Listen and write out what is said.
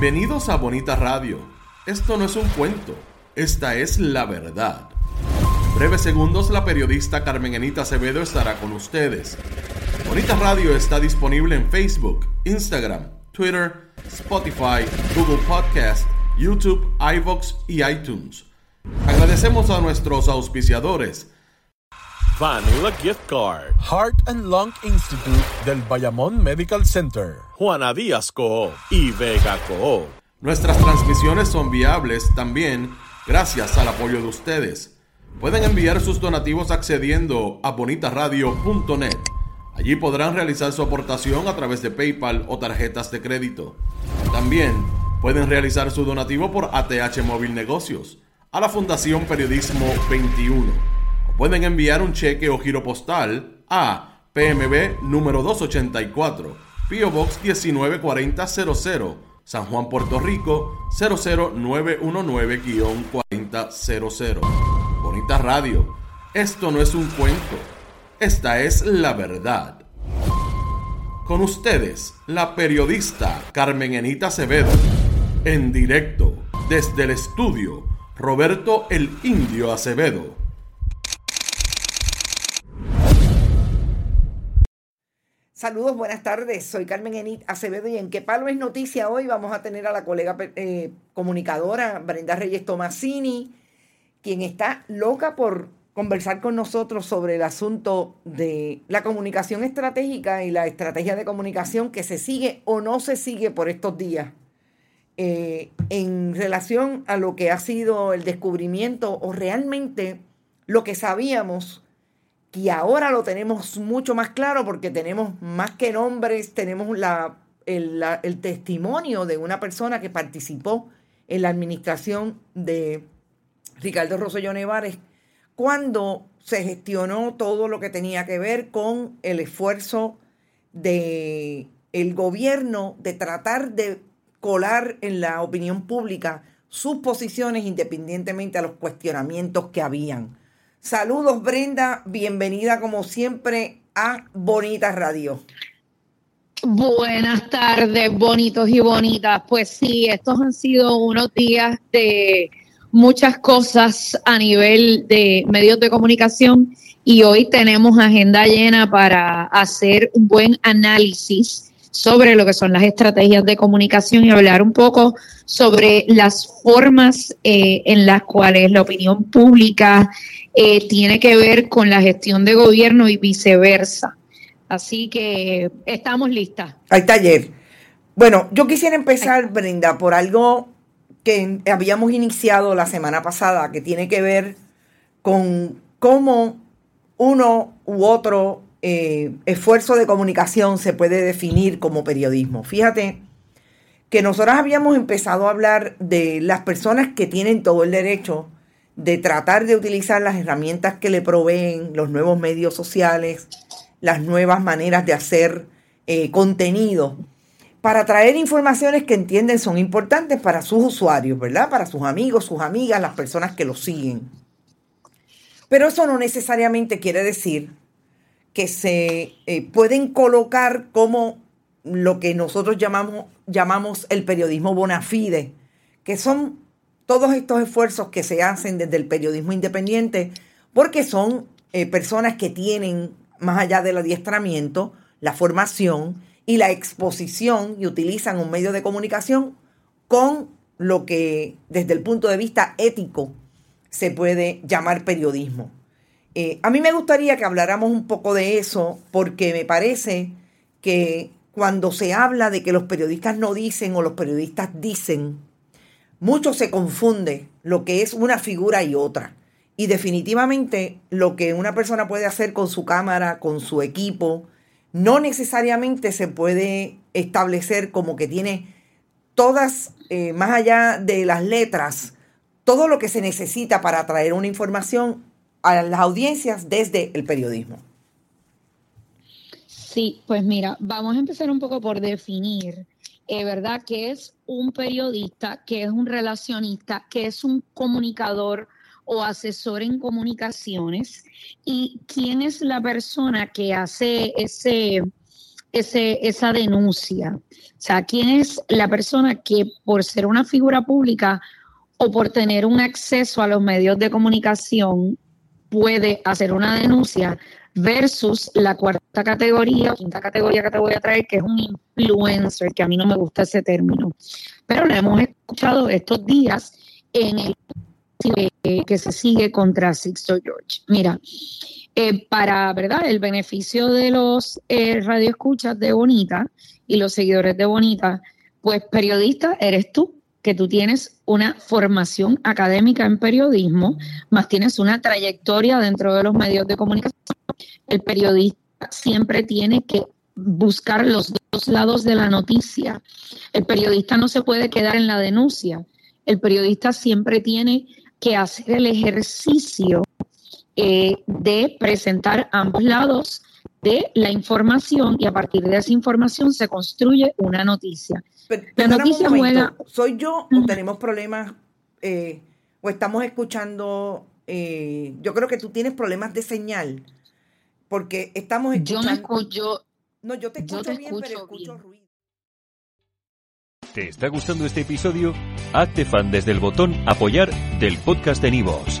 Bienvenidos a Bonita Radio. Esto no es un cuento, esta es la verdad. Breves segundos la periodista Carmen Enita Acevedo estará con ustedes. Bonita Radio está disponible en Facebook, Instagram, Twitter, Spotify, Google Podcast, YouTube, iVoox y iTunes. Agradecemos a nuestros auspiciadores. Vanilla Gift Card. Heart and Lung Institute del Bayamón Medical Center. Juana Díaz Co. y Vega Co. Nuestras transmisiones son viables también gracias al apoyo de ustedes. Pueden enviar sus donativos accediendo a bonitaradio.net. Allí podrán realizar su aportación a través de PayPal o tarjetas de crédito. También pueden realizar su donativo por ATH Móvil Negocios a la Fundación Periodismo 21. Pueden enviar un cheque o giro postal a PMB número 284, Pio Box 194000, San Juan, Puerto Rico 00919-4000. Bonita Radio, esto no es un cuento, esta es la verdad. Con ustedes, la periodista Carmen Enita Acevedo, en directo desde el estudio Roberto el Indio Acevedo. Saludos, buenas tardes. Soy Carmen Enit Acevedo y en qué palo es noticia hoy vamos a tener a la colega eh, comunicadora Brenda Reyes Tomasini, quien está loca por conversar con nosotros sobre el asunto de la comunicación estratégica y la estrategia de comunicación que se sigue o no se sigue por estos días. Eh, en relación a lo que ha sido el descubrimiento o realmente lo que sabíamos y ahora lo tenemos mucho más claro porque tenemos más que nombres, tenemos la, el, testimonio de una persona que participó en la administración de Ricardo Rosselló Nevares cuando se gestionó todo lo que tenía que ver con el esfuerzo de el gobierno de tratar de colar en la opinión pública sus posiciones independientemente a los cuestionamientos que habían. Saludos Brenda, bienvenida como siempre a Bonita Radio. Buenas tardes, bonitos y bonitas. Pues sí, estos han sido unos días de muchas cosas a nivel de medios de comunicación y hoy tenemos agenda llena para hacer un buen análisis sobre lo que son las estrategias de comunicación y hablar un poco sobre las formas eh, en las cuales la opinión pública eh, tiene que ver con la gestión de gobierno y viceversa. Así que estamos listas. Hay taller. Bueno, yo quisiera empezar, Brenda, por algo que habíamos iniciado la semana pasada, que tiene que ver con cómo uno u otro eh, esfuerzo de comunicación se puede definir como periodismo. Fíjate que nosotros habíamos empezado a hablar de las personas que tienen todo el derecho de tratar de utilizar las herramientas que le proveen los nuevos medios sociales, las nuevas maneras de hacer eh, contenido, para traer informaciones que entienden son importantes para sus usuarios, ¿verdad? Para sus amigos, sus amigas, las personas que los siguen. Pero eso no necesariamente quiere decir que se eh, pueden colocar como lo que nosotros llamamos, llamamos el periodismo bona fide, que son todos estos esfuerzos que se hacen desde el periodismo independiente, porque son eh, personas que tienen, más allá del adiestramiento, la formación y la exposición y utilizan un medio de comunicación con lo que desde el punto de vista ético se puede llamar periodismo. Eh, a mí me gustaría que habláramos un poco de eso porque me parece que cuando se habla de que los periodistas no dicen o los periodistas dicen, mucho se confunde lo que es una figura y otra. Y definitivamente lo que una persona puede hacer con su cámara, con su equipo, no necesariamente se puede establecer como que tiene todas, eh, más allá de las letras, todo lo que se necesita para traer una información a las audiencias desde el periodismo. Sí, pues mira, vamos a empezar un poco por definir, eh, ¿verdad?, qué es un periodista, qué es un relacionista, qué es un comunicador o asesor en comunicaciones y quién es la persona que hace ese ese, esa denuncia? O sea, ¿quién es la persona que por ser una figura pública o por tener un acceso a los medios de comunicación puede hacer una denuncia versus la cuarta categoría, quinta categoría que te voy a traer, que es un influencer, que a mí no me gusta ese término. Pero lo hemos escuchado estos días en el que se sigue contra Sixto George. Mira, eh, para verdad el beneficio de los eh, radioescuchas de Bonita y los seguidores de Bonita, pues periodista eres tú, que tú tienes una formación académica en periodismo, más tienes una trayectoria dentro de los medios de comunicación. El periodista siempre tiene que buscar los dos lados de la noticia. El periodista no se puede quedar en la denuncia. El periodista siempre tiene que hacer el ejercicio eh, de presentar ambos lados de la información y a partir de esa información se construye una noticia. la noticia juega... ¿Soy yo o tenemos problemas eh, o estamos escuchando? Eh, yo creo que tú tienes problemas de señal porque estamos escuchando... Yo no escucho... No, yo te escucho, bien, pero escucho ruido. ¿Te está gustando este episodio? Hazte fan desde el botón apoyar del podcast de Nivos.